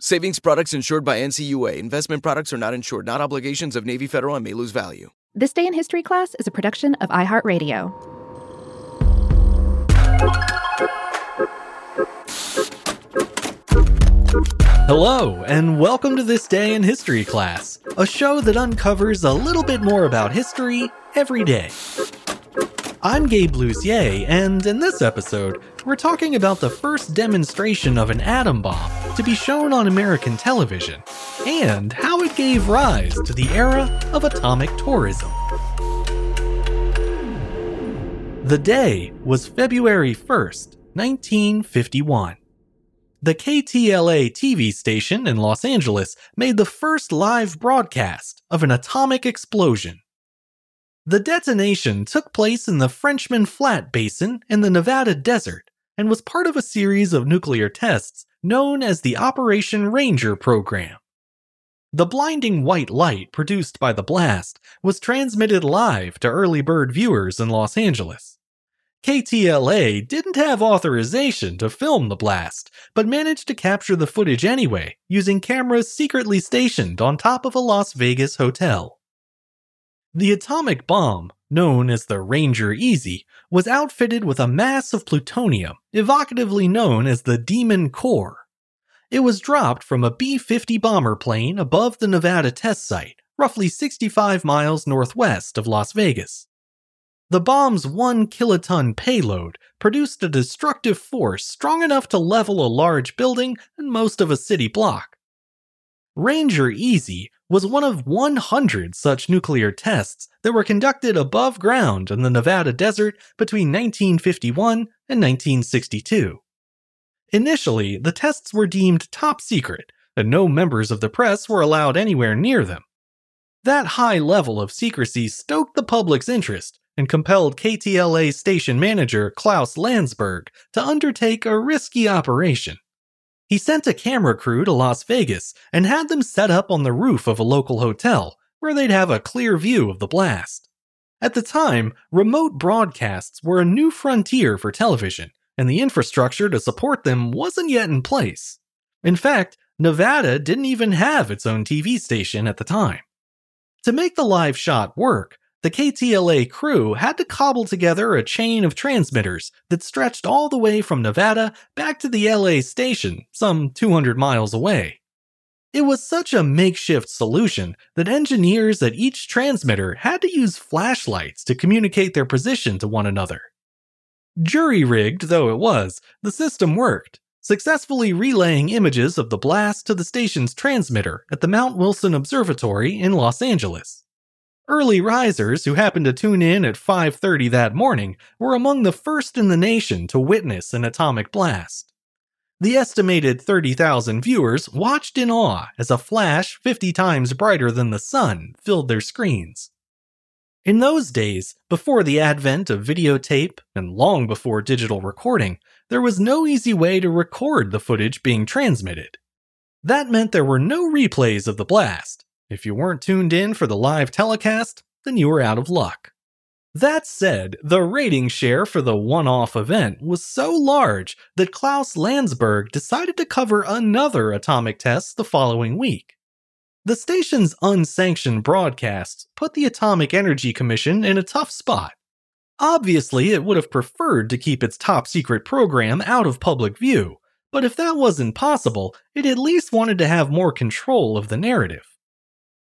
Savings products insured by NCUA. Investment products are not insured, not obligations of Navy Federal and may lose value. This Day in History class is a production of iHeartRadio. Hello, and welcome to This Day in History class, a show that uncovers a little bit more about history every day. I'm Gabe Luzier, and in this episode, we're talking about the first demonstration of an atom bomb to be shown on American television, and how it gave rise to the era of atomic tourism. The day was February 1st, 1951. The KTLA TV station in Los Angeles made the first live broadcast of an atomic explosion. The detonation took place in the Frenchman Flat Basin in the Nevada desert and was part of a series of nuclear tests known as the Operation Ranger program. The blinding white light produced by the blast was transmitted live to early bird viewers in Los Angeles. KTLA didn't have authorization to film the blast, but managed to capture the footage anyway, using cameras secretly stationed on top of a Las Vegas hotel. The atomic bomb, known as the Ranger Easy, was outfitted with a mass of plutonium, evocatively known as the Demon Core. It was dropped from a B 50 bomber plane above the Nevada test site, roughly 65 miles northwest of Las Vegas. The bomb's one kiloton payload produced a destructive force strong enough to level a large building and most of a city block. Ranger Easy was one of 100 such nuclear tests that were conducted above ground in the Nevada desert between 1951 and 1962. Initially, the tests were deemed top secret, and no members of the press were allowed anywhere near them. That high level of secrecy stoked the public's interest and compelled KTLA station manager Klaus Landsberg to undertake a risky operation. He sent a camera crew to Las Vegas and had them set up on the roof of a local hotel where they'd have a clear view of the blast. At the time, remote broadcasts were a new frontier for television, and the infrastructure to support them wasn't yet in place. In fact, Nevada didn't even have its own TV station at the time. To make the live shot work, the KTLA crew had to cobble together a chain of transmitters that stretched all the way from Nevada back to the LA station, some 200 miles away. It was such a makeshift solution that engineers at each transmitter had to use flashlights to communicate their position to one another. Jury rigged though it was, the system worked, successfully relaying images of the blast to the station's transmitter at the Mount Wilson Observatory in Los Angeles. Early risers who happened to tune in at 5:30 that morning were among the first in the nation to witness an atomic blast. The estimated 30,000 viewers watched in awe as a flash 50 times brighter than the sun filled their screens. In those days, before the advent of videotape and long before digital recording, there was no easy way to record the footage being transmitted. That meant there were no replays of the blast, If you weren't tuned in for the live telecast, then you were out of luck. That said, the rating share for the one off event was so large that Klaus Landsberg decided to cover another atomic test the following week. The station's unsanctioned broadcasts put the Atomic Energy Commission in a tough spot. Obviously, it would have preferred to keep its top secret program out of public view, but if that wasn't possible, it at least wanted to have more control of the narrative.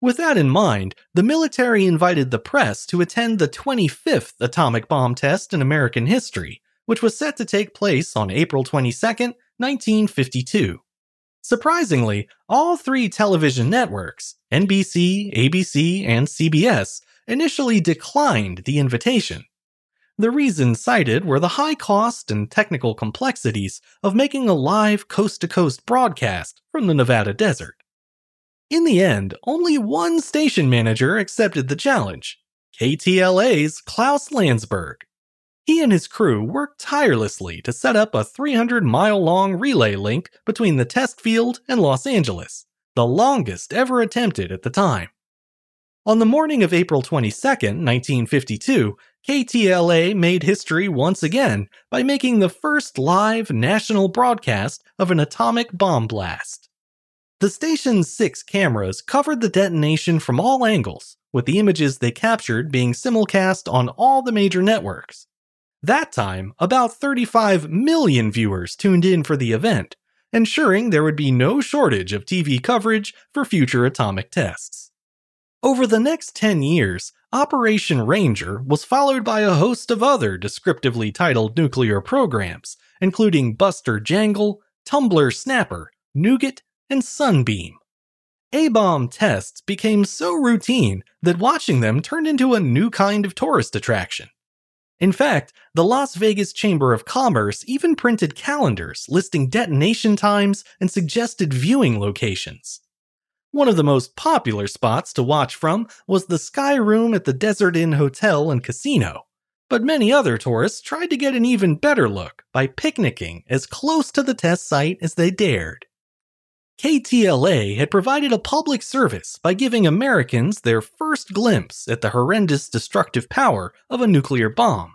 With that in mind, the military invited the press to attend the 25th atomic bomb test in American history, which was set to take place on April 22, 1952. Surprisingly, all three television networks, NBC, ABC, and CBS, initially declined the invitation. The reasons cited were the high cost and technical complexities of making a live coast to coast broadcast from the Nevada desert. In the end, only one station manager accepted the challenge KTLA's Klaus Landsberg. He and his crew worked tirelessly to set up a 300 mile long relay link between the test field and Los Angeles, the longest ever attempted at the time. On the morning of April 22, 1952, KTLA made history once again by making the first live national broadcast of an atomic bomb blast. The station's six cameras covered the detonation from all angles, with the images they captured being simulcast on all the major networks. That time, about 35 million viewers tuned in for the event, ensuring there would be no shortage of TV coverage for future atomic tests. Over the next 10 years, Operation Ranger was followed by a host of other descriptively titled nuclear programs, including Buster Jangle, Tumbler Snapper, Nougat, and Sunbeam. A bomb tests became so routine that watching them turned into a new kind of tourist attraction. In fact, the Las Vegas Chamber of Commerce even printed calendars listing detonation times and suggested viewing locations. One of the most popular spots to watch from was the Sky Room at the Desert Inn Hotel and Casino, but many other tourists tried to get an even better look by picnicking as close to the test site as they dared. KTLA had provided a public service by giving Americans their first glimpse at the horrendous destructive power of a nuclear bomb.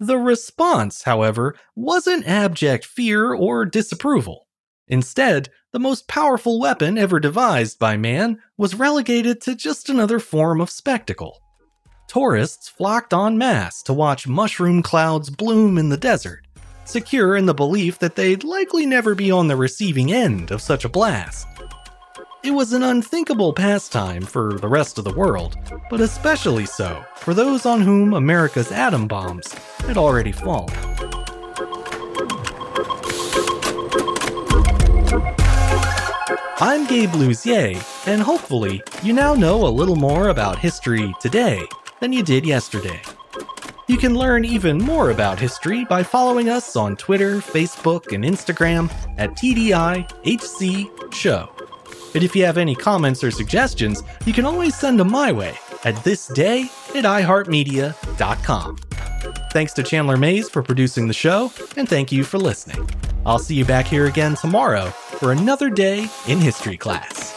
The response, however, wasn't abject fear or disapproval. Instead, the most powerful weapon ever devised by man was relegated to just another form of spectacle. Tourists flocked en masse to watch mushroom clouds bloom in the desert, secure in the belief that they'd likely never be on the receiving end of such a blast. It was an unthinkable pastime for the rest of the world, but especially so for those on whom America's atom bombs had already fallen. I'm Gabe Luzier, and hopefully, you now know a little more about history today than you did yesterday. You can learn even more about history by following us on Twitter, Facebook, and Instagram at TDIHC Show. And if you have any comments or suggestions, you can always send them my way at thisday at iHeartMedia.com. Thanks to Chandler Mays for producing the show, and thank you for listening. I'll see you back here again tomorrow for another day in history class.